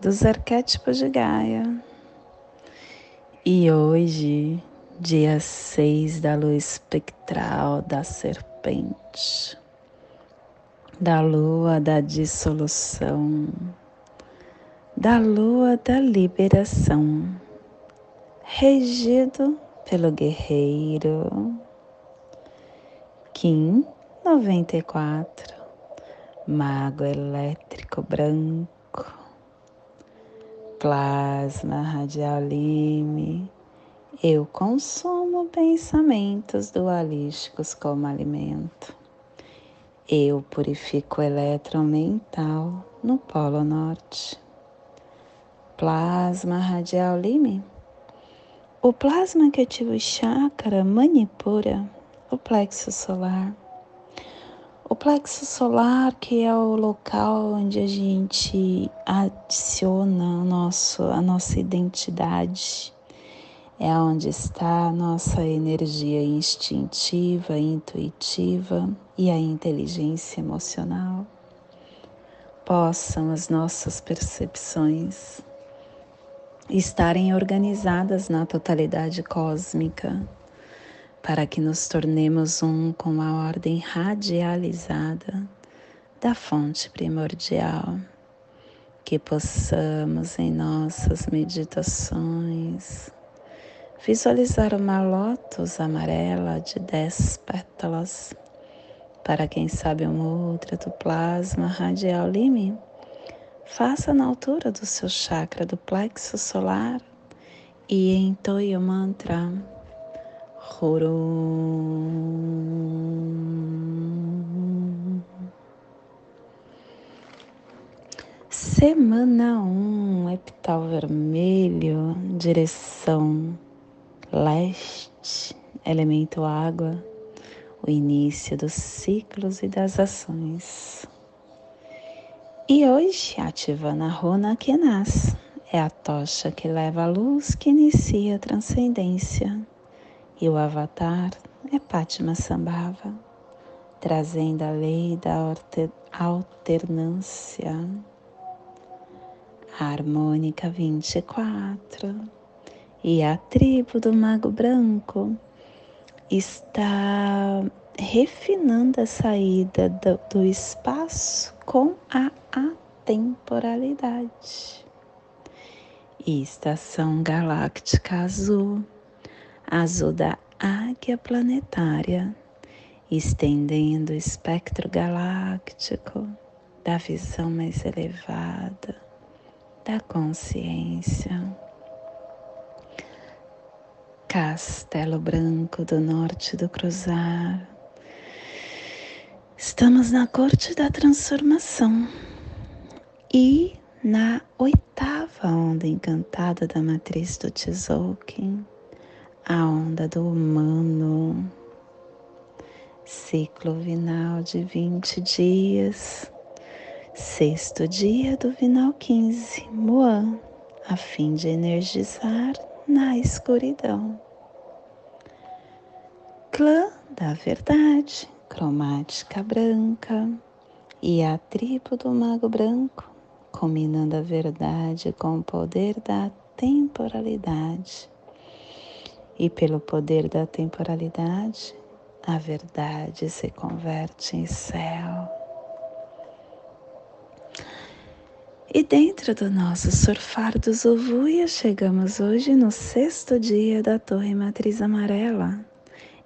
dos arquétipos de Gaia. E hoje, dia 6 da lua espectral da serpente, da lua da dissolução, da lua da liberação, regido pelo guerreiro Kim 94, mago elétrico branco plasma radial lime, eu consumo pensamentos dualísticos como alimento. Eu purifico o elétron mental no Polo Norte. Plasma radial lime. O plasma que ativa o chakra manipura o plexo solar o plexo solar, que é o local onde a gente adiciona nosso, a nossa identidade, é onde está a nossa energia instintiva, intuitiva e a inteligência emocional. Possam as nossas percepções estarem organizadas na totalidade cósmica para que nos tornemos um com a ordem radializada da fonte primordial, que possamos em nossas meditações visualizar uma lótus amarela de dez pétalas, para quem sabe um outra do plasma radial lime, faça na altura do seu chakra do plexo solar e entoie o mantra Semana 1, um, epital vermelho, direção leste, elemento água, o início dos ciclos e das ações. E hoje, ativando a runa que nasce, é a tocha que leva a luz que inicia a transcendência e o avatar é Pátima Sambhava, trazendo a lei da alternância. Harmônica 24 e a tribo do Mago Branco está refinando a saída do, do espaço com a atemporalidade. Estação galáctica azul azul da águia planetária, estendendo o espectro galáctico da visão mais elevada da consciência. Castelo Branco do Norte do Cruzar. Estamos na corte da transformação e na oitava onda encantada da matriz do Tzolk'in a onda do humano, ciclo vinal de 20 dias, sexto dia do vinal 15, Moan, a fim de energizar na escuridão. Clã da verdade, cromática branca e a tribo do mago branco, combinando a verdade com o poder da temporalidade e pelo poder da temporalidade, a verdade se converte em céu. E dentro do nosso surfar dos Zuvuia, chegamos hoje no sexto dia da Torre Matriz Amarela,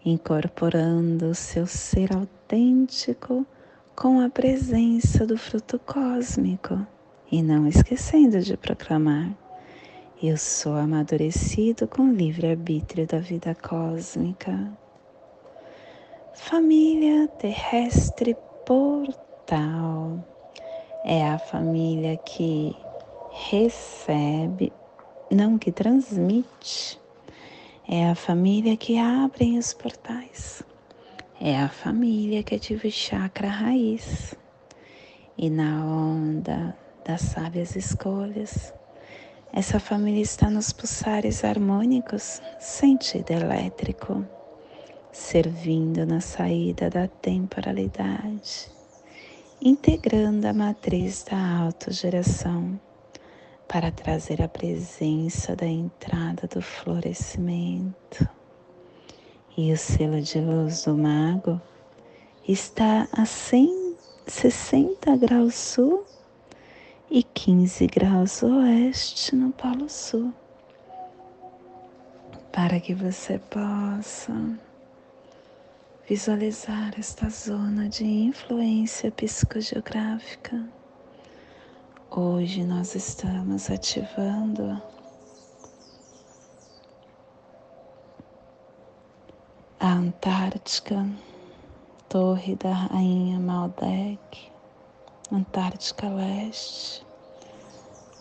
incorporando o seu ser autêntico com a presença do fruto cósmico e não esquecendo de proclamar eu sou amadurecido com livre-arbítrio da vida cósmica. Família terrestre portal é a família que recebe, não que transmite, é a família que abre os portais, é a família que ativa o chakra raiz. E na onda das sábias escolhas, essa família está nos pulsares harmônicos, sentido elétrico, servindo na saída da temporalidade, integrando a matriz da autogeração para trazer a presença da entrada do florescimento. E o selo de luz do mago está a 160 graus sul e 15 graus oeste no Polo Sul, para que você possa visualizar esta zona de influência psicogeográfica. Hoje nós estamos ativando a Antártica, Torre da Rainha Maldek, Antártica Leste,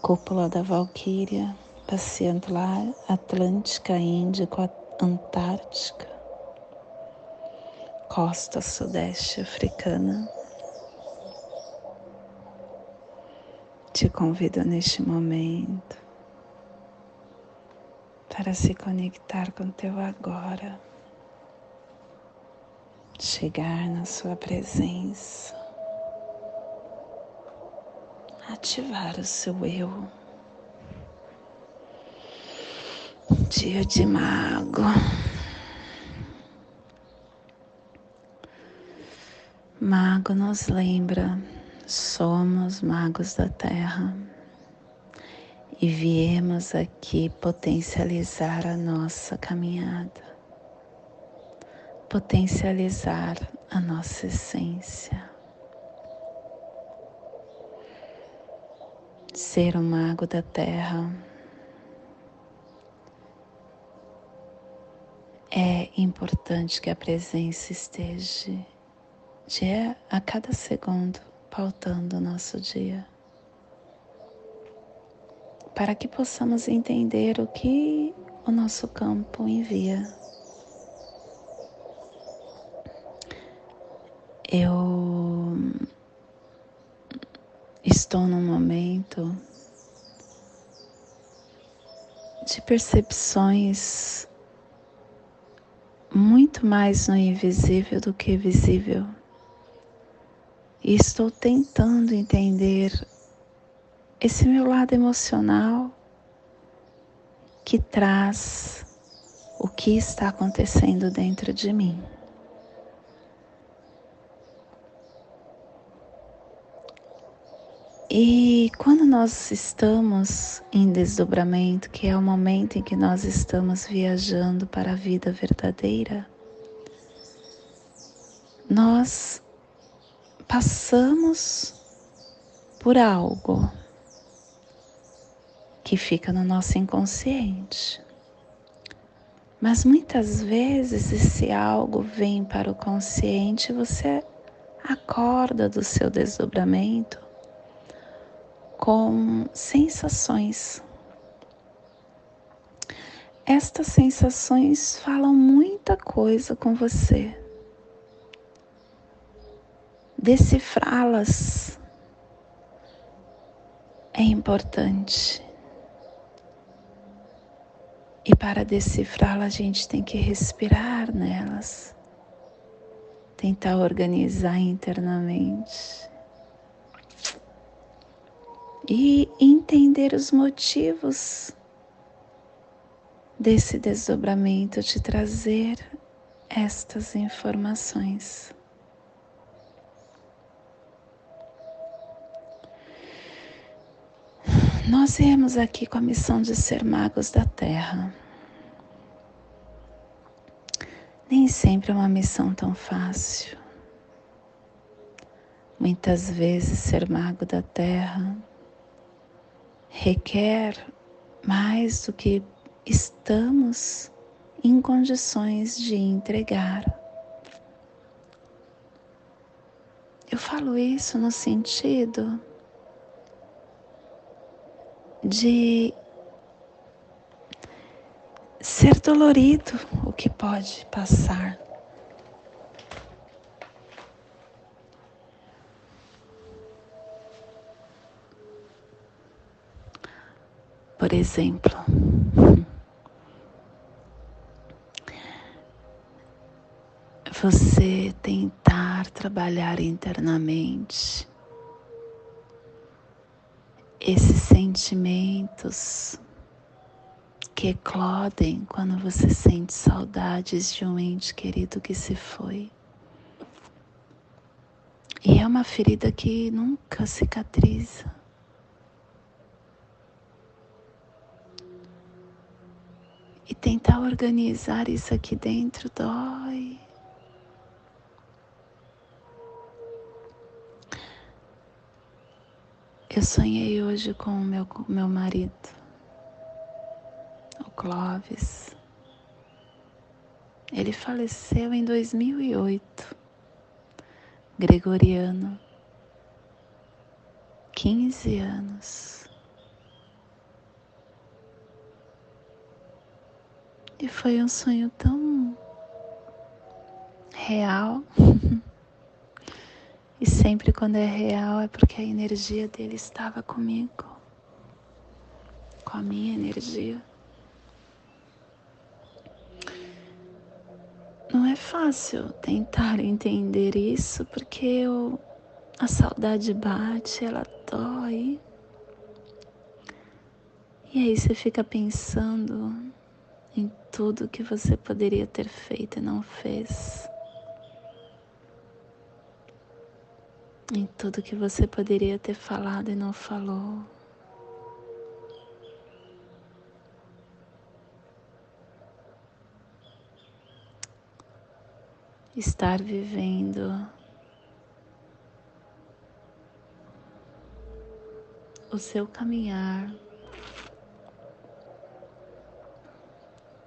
Cúpula da Valquíria, passeando lá Atlântica, Índico, Antártica, costa sudeste africana. Te convido neste momento para se conectar com teu agora, chegar na sua presença ativar o seu eu. Dia de mago. Mago nos lembra, somos magos da terra e viemos aqui potencializar a nossa caminhada, potencializar a nossa essência. Ser um mago da terra é importante que a presença esteja dia a cada segundo pautando o nosso dia, para que possamos entender o que o nosso campo envia. Eu estou num momento de percepções muito mais no invisível do que visível. E estou tentando entender esse meu lado emocional que traz o que está acontecendo dentro de mim. E quando nós estamos em desdobramento, que é o momento em que nós estamos viajando para a vida verdadeira, nós passamos por algo que fica no nosso inconsciente. Mas muitas vezes esse algo vem para o consciente e você acorda do seu desdobramento com sensações. Estas sensações falam muita coisa com você. Decifrá-las é importante. E para decifrá-las, a gente tem que respirar nelas, tentar organizar internamente e entender os motivos desse desdobramento, de trazer estas informações. Nós viemos aqui com a missão de ser magos da Terra. Nem sempre é uma missão tão fácil. Muitas vezes ser mago da Terra requer mais do que estamos em condições de entregar. Eu falo isso no sentido de ser dolorido o que pode passar. Por exemplo, você tentar trabalhar internamente esses sentimentos que eclodem quando você sente saudades de um ente querido que se foi. E é uma ferida que nunca cicatriza. E tentar organizar isso aqui dentro dói. Eu sonhei hoje com o meu, meu marido, o Clóvis. Ele faleceu em 2008, gregoriano, 15 anos. E foi um sonho tão real. E sempre quando é real é porque a energia dele estava comigo, com a minha energia. Não é fácil tentar entender isso porque eu, a saudade bate, ela dói. E aí você fica pensando tudo que você poderia ter feito e não fez. em tudo que você poderia ter falado e não falou. Estar vivendo o seu caminhar,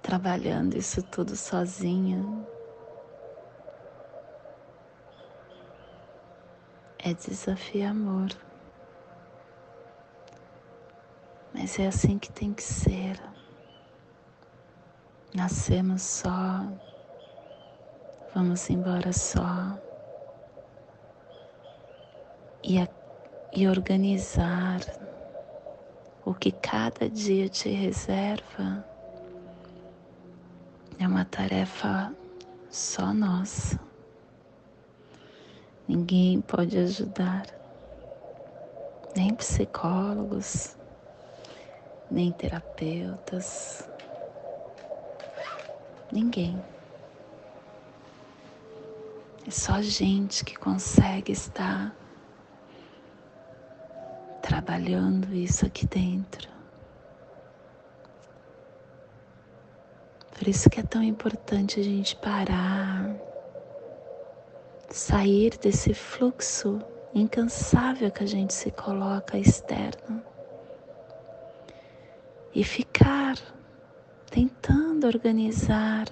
trabalhando isso tudo sozinha. é desafio amor. Mas é assim que tem que ser. Nascemos só, vamos embora só. E, a, e organizar o que cada dia te reserva é uma tarefa só nossa. Ninguém pode ajudar, nem psicólogos, nem terapeutas, ninguém. É só gente que consegue estar trabalhando isso aqui dentro. Por isso que é tão importante a gente parar sair desse fluxo incansável que a gente se coloca externo e ficar tentando organizar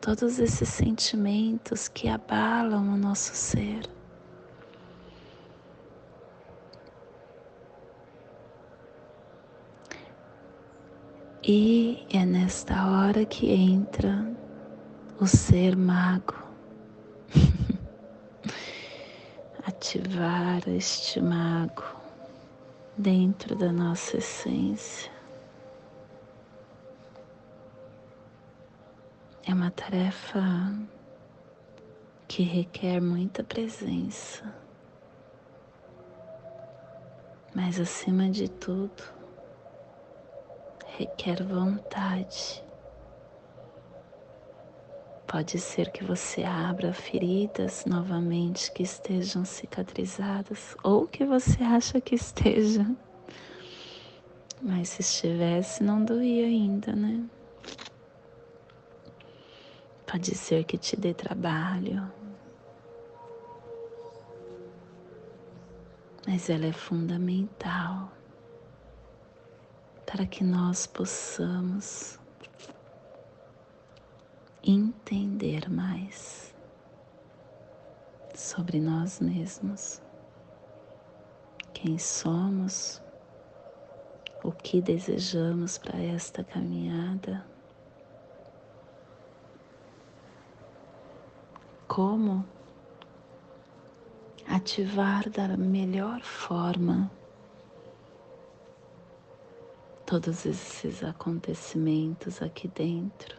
todos esses sentimentos que abalam o nosso ser. E é nesta hora que entra o ser mago. ativar este mago dentro da nossa essência. É uma tarefa que requer muita presença, mas acima de tudo, requer vontade Pode ser que você abra feridas novamente que estejam cicatrizadas ou que você acha que esteja. Mas se estivesse, não doía ainda, né? Pode ser que te dê trabalho. Mas ela é fundamental para que nós possamos entender mais sobre nós mesmos, quem somos, o que desejamos para esta caminhada. Como ativar da melhor forma todos esses acontecimentos aqui dentro.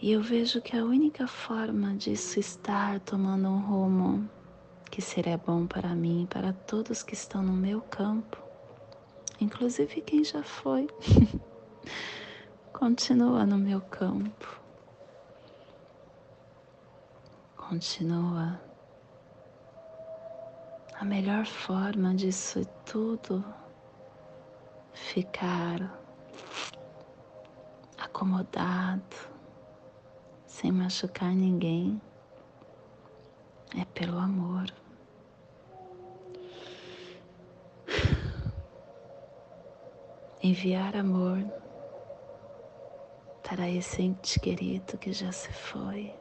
E eu vejo que a única forma disso estar tomando um rumo que seria bom para mim e para todos que estão no meu campo, inclusive quem já foi, continua no meu campo. Continua. A melhor forma disso tudo ficar acomodado sem machucar ninguém, é pelo amor. Enviar amor para esse ente querido que já se foi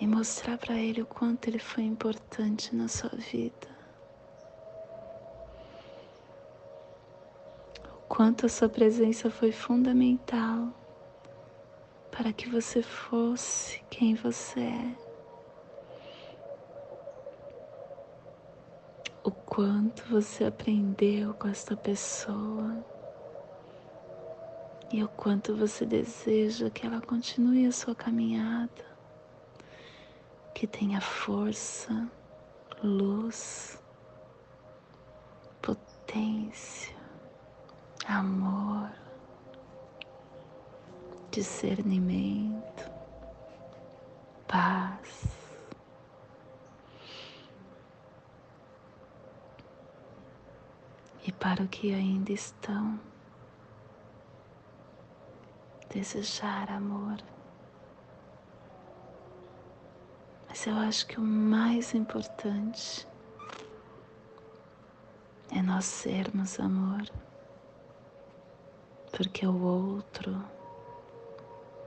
e mostrar para ele o quanto ele foi importante na sua vida. Quanto a sua presença foi fundamental para que você fosse quem você é. O quanto você aprendeu com esta pessoa e o quanto você deseja que ela continue a sua caminhada, que tenha força, luz, potência, amor discernimento, paz. E para o que ainda estão, desejar amor. Mas eu acho que o mais importante é nós sermos amor, porque o outro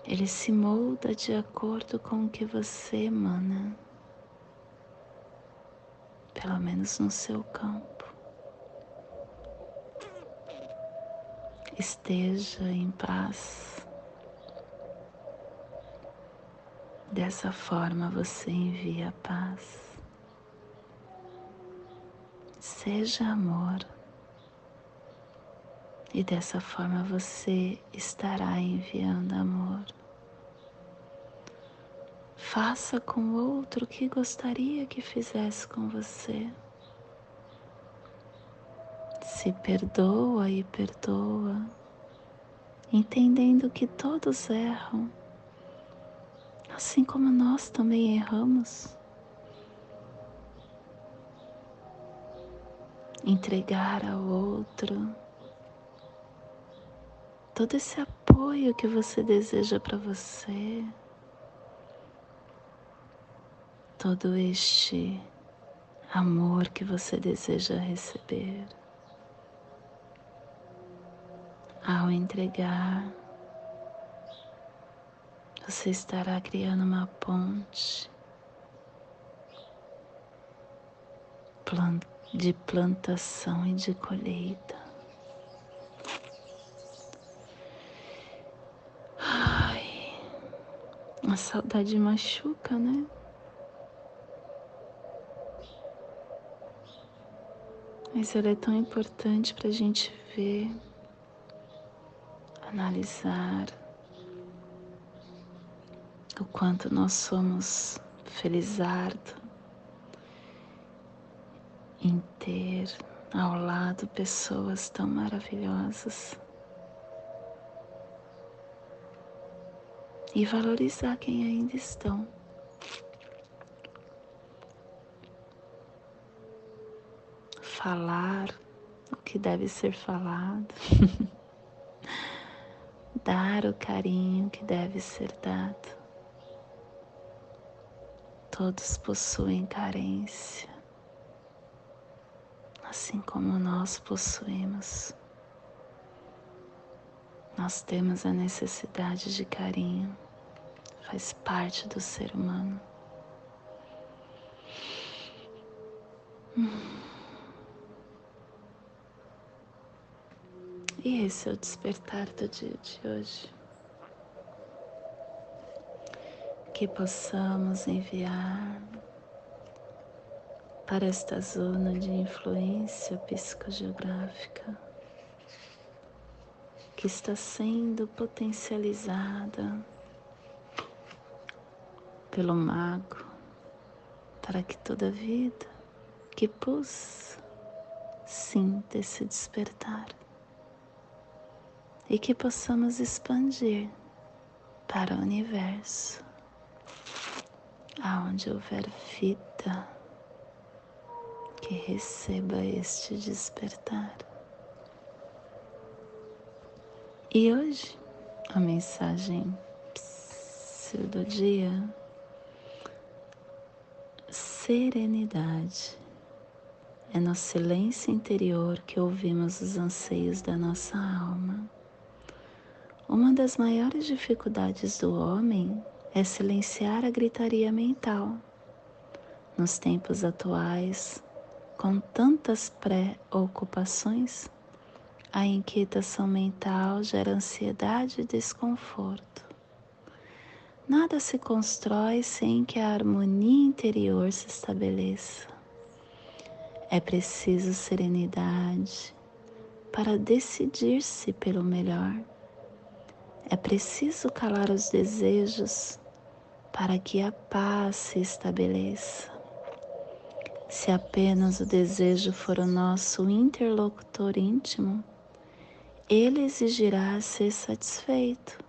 ele se molda de acordo com o que você emana, pelo menos no seu campo. Esteja em paz. Dessa forma você envia paz. Seja amor. E dessa forma você estará enviando amor. Faça com o outro o que gostaria que fizesse com você. Se perdoa e perdoa, entendendo que todos erram, assim como nós também erramos. Entregar ao outro todo esse apoio que você deseja para você, todo este amor que você deseja receber. Ao entregar, você estará criando uma ponte de plantação e de colheita. A saudade machuca, né? Mas ela é tão importante para a gente ver, analisar o quanto nós somos felizardo em ter ao lado pessoas tão maravilhosas. E valorizar quem ainda estão. Falar o que deve ser falado, dar o carinho que deve ser dado. Todos possuem carência, assim como nós possuímos. Nós temos a necessidade de carinho faz parte do ser humano. E esse é o despertar do dia de hoje. Que possamos enviar para esta zona de influência psicogeográfica que está sendo potencializada pelo mago para que toda vida que pus sinta esse despertar e que possamos expandir para o universo, aonde houver vida que receba este despertar. E hoje a mensagem do dia serenidade. É no silêncio interior que ouvimos os anseios da nossa alma. Uma das maiores dificuldades do homem é silenciar a gritaria mental. Nos tempos atuais, com tantas preocupações, a inquietação mental gera ansiedade e desconforto. Nada se constrói sem que a harmonia interior se estabeleça. É preciso serenidade para decidir-se pelo melhor. É preciso calar os desejos para que a paz se estabeleça. Se apenas o desejo for o nosso interlocutor íntimo, ele exigirá ser satisfeito.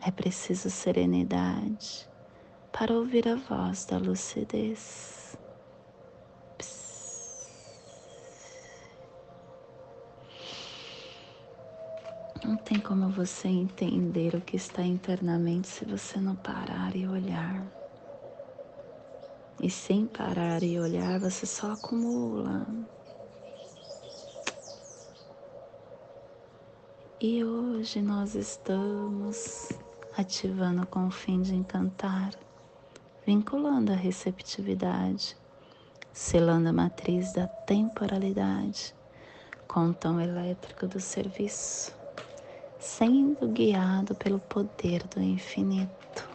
É preciso serenidade para ouvir a voz da lucidez. Não tem como você entender o que está internamente se você não parar e olhar. E sem parar e olhar, você só acumula E hoje nós estamos ativando com o fim de encantar, vinculando a receptividade, selando a matriz da temporalidade com o tom elétrico do serviço, sendo guiado pelo poder do infinito.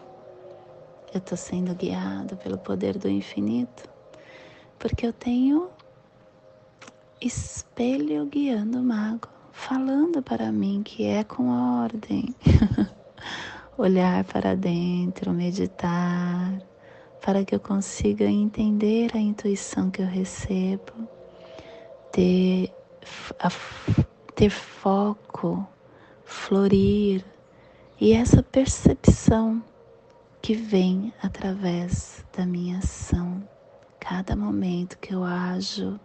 Eu estou sendo guiado pelo poder do infinito porque eu tenho espelho guiando o mago falando para mim que é com ordem. Olhar para dentro, meditar, para que eu consiga entender a intuição que eu recebo, ter, a, ter foco, florir e essa percepção que vem através da minha ação. Cada momento que eu ajo,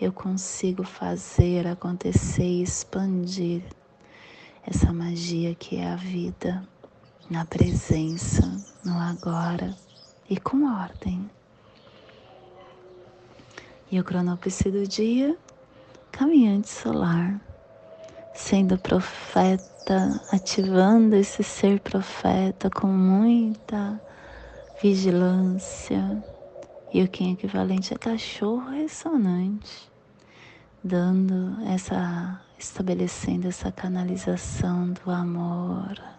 eu consigo fazer acontecer e expandir essa magia que é a vida na presença, no agora e com ordem. E o cronopse do dia, caminhante solar, sendo profeta, ativando esse ser profeta com muita vigilância, e o Kim equivalente é cachorro ressonante, dando essa, estabelecendo essa canalização do amor.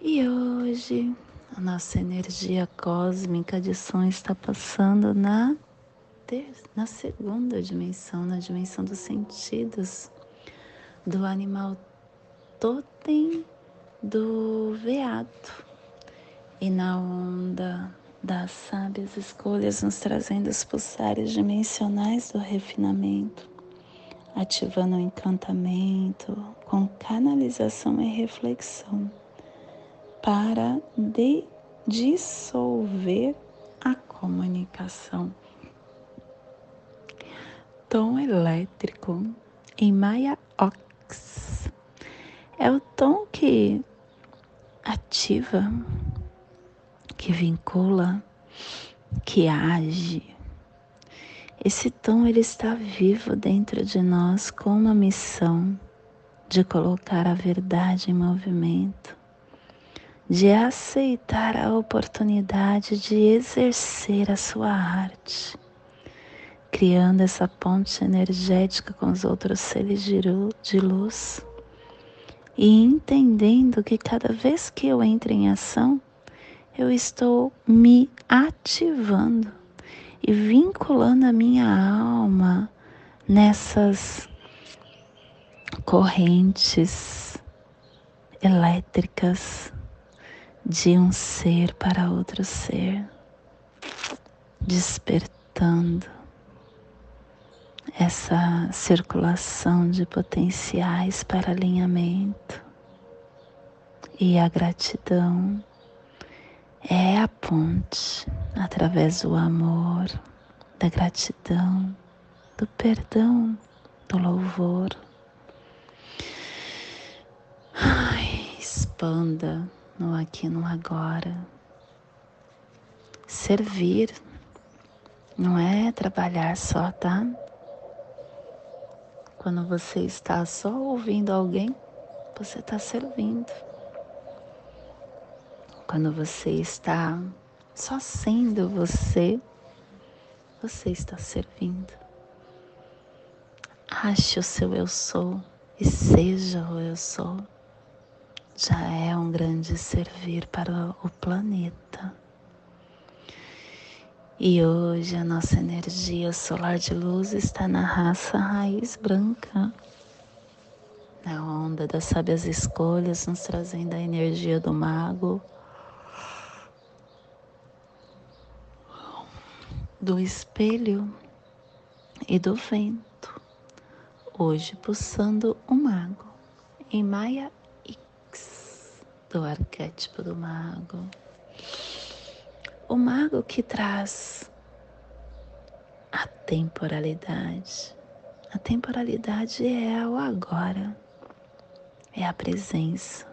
E hoje a nossa energia cósmica de som está passando na, na segunda dimensão, na dimensão dos sentidos, do animal totem do veado. E na onda das sábias escolhas, nos trazendo os pulsares dimensionais do refinamento, ativando o encantamento com canalização e reflexão para de dissolver a comunicação. Tom elétrico em Maya Ox é o tom que ativa que vincula, que age. Esse tom ele está vivo dentro de nós com uma missão de colocar a verdade em movimento, de aceitar a oportunidade de exercer a sua arte, criando essa ponte energética com os outros seres de luz e entendendo que cada vez que eu entro em ação, eu estou me ativando e vinculando a minha alma nessas correntes elétricas de um ser para outro ser, despertando essa circulação de potenciais para alinhamento e a gratidão é a ponte através do amor, da gratidão, do perdão, do louvor. Ai, expanda no aqui no agora. Servir não é trabalhar só, tá? Quando você está só ouvindo alguém, você está servindo. Quando você está só sendo você, você está servindo. Ache o seu eu sou e seja o eu sou. Já é um grande servir para o planeta. E hoje a nossa energia solar de luz está na raça raiz branca, na onda das sábias escolhas, nos trazendo a energia do mago do espelho e do vento, hoje pulsando o mago. Em Maia do arquétipo do mago. O mago que traz a temporalidade. A temporalidade é o agora, é a presença.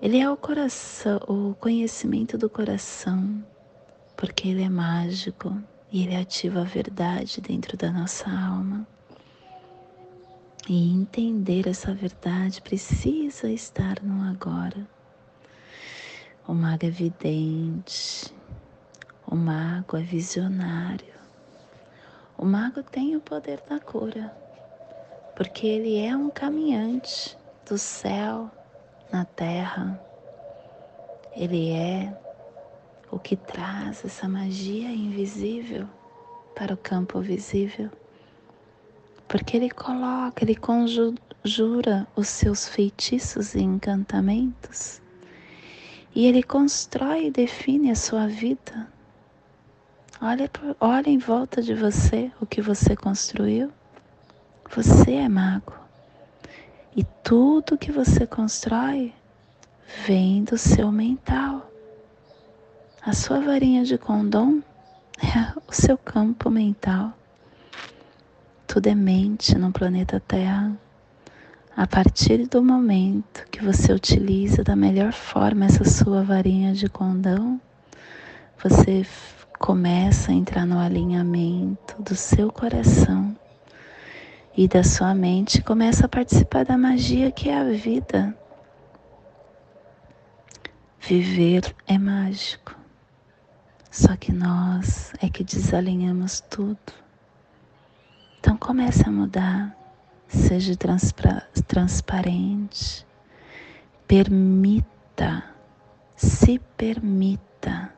Ele é o coração, o conhecimento do coração porque ele é mágico e ele ativa a verdade dentro da nossa alma. E entender essa verdade precisa estar no agora. O mago é vidente, o mago é visionário. O mago tem o poder da cura, porque ele é um caminhante do céu na terra. Ele é o que traz essa magia invisível para o campo visível. Porque ele coloca, ele conjura os seus feitiços e encantamentos e ele constrói e define a sua vida. Olha, olha em volta de você o que você construiu. Você é mago. E tudo que você constrói vem do seu mental. A sua varinha de condom é o seu campo mental. Tudo é mente no planeta Terra. A partir do momento que você utiliza da melhor forma essa sua varinha de condão, você começa a entrar no alinhamento do seu coração e da sua mente, começa a participar da magia que é a vida. Viver é mágico. Só que nós é que desalinhamos tudo. Então comece a mudar, seja transparente, permita, se permita,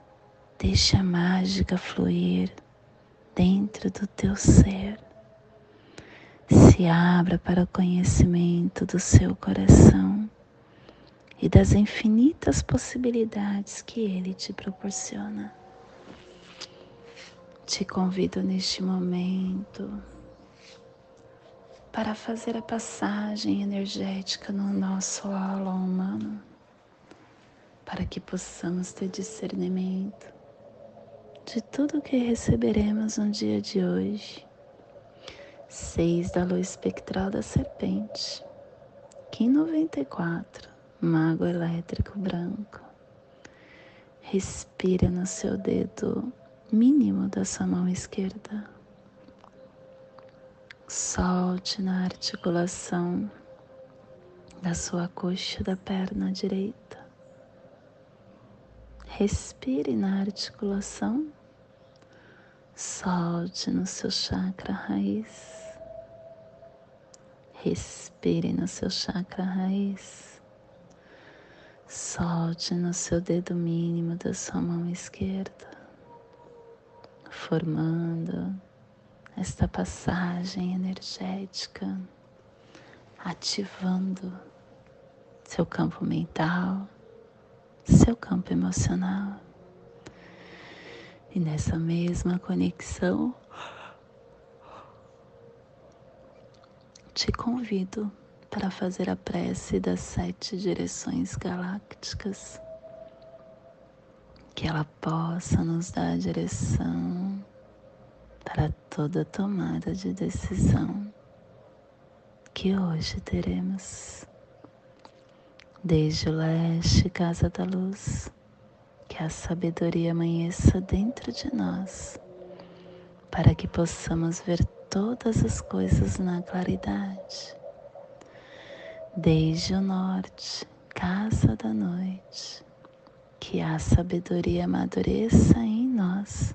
deixe a mágica fluir dentro do teu ser. Se abra para o conhecimento do seu coração e das infinitas possibilidades que ele te proporciona. Te convido neste momento para fazer a passagem energética no nosso aula humano, para que possamos ter discernimento de tudo que receberemos no dia de hoje. Seis da luz espectral da serpente, Kim 94, mago elétrico branco. Respira no seu dedo mínimo da sua mão esquerda. Solte na articulação da sua coxa da perna direita. Respire na articulação. Solte no seu chakra raiz. Respire no seu chakra raiz. Solte no seu dedo mínimo da sua mão esquerda, formando esta passagem energética, ativando seu campo mental, seu campo emocional. E nessa mesma conexão, te convido para fazer a prece das sete direções galácticas, que ela possa nos dar a direção toda tomada de decisão que hoje teremos. Desde o leste, casa da luz, que a sabedoria amanheça dentro de nós, para que possamos ver todas as coisas na claridade. Desde o norte, casa da noite, que a sabedoria amadureça em nós,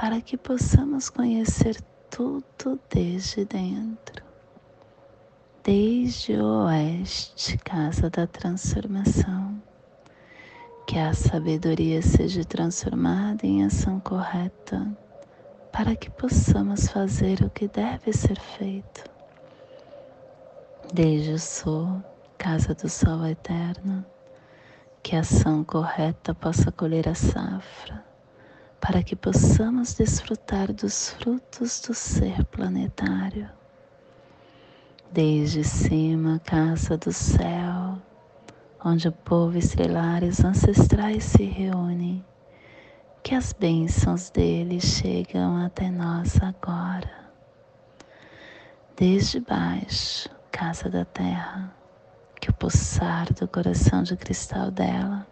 para que possamos conhecer tudo desde dentro. Desde o oeste, casa da transformação, que a sabedoria seja transformada em ação correta para que possamos fazer o que deve ser feito. Desde o sul, casa do sol eterno, que a ação correta possa colher a safra, para que possamos desfrutar dos frutos do ser planetário. Desde cima, casa do céu, onde o povo estrelar e os ancestrais se reúnem que as bênçãos dele chegam até nós agora. Desde baixo, casa da terra, que o pulsar do coração de cristal dela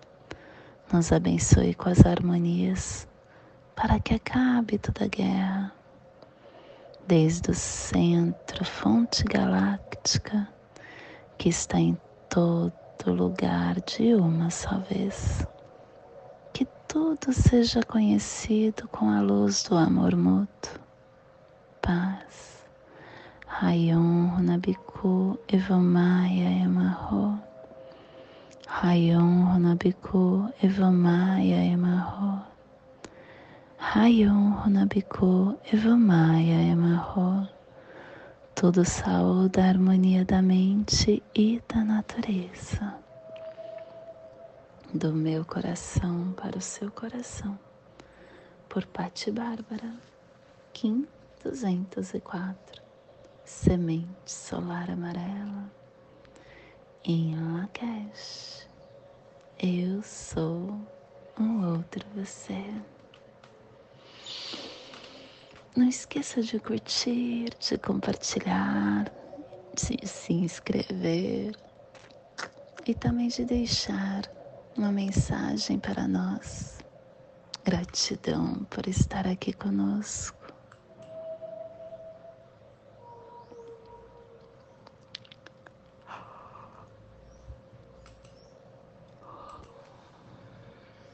nos abençoe com as harmonias para que acabe toda a guerra. Desde o centro, fonte galáctica, que está em todo lugar de uma só vez tudo seja conhecido com a luz do amor mútuo. Paz. Rayon Runabiku Evamaya Emarro. Rayon Runabiku Evamaya Emarro. Rayon Runabiku Evamaya Emarro. Tudo saúde a harmonia da mente e da natureza do meu coração para o seu coração, por Pati Bárbara, Kim 204, Semente Solar Amarela, em Lakesh. Eu sou um outro você. Não esqueça de curtir, de compartilhar, de se inscrever e também de deixar uma mensagem para nós. Gratidão por estar aqui conosco.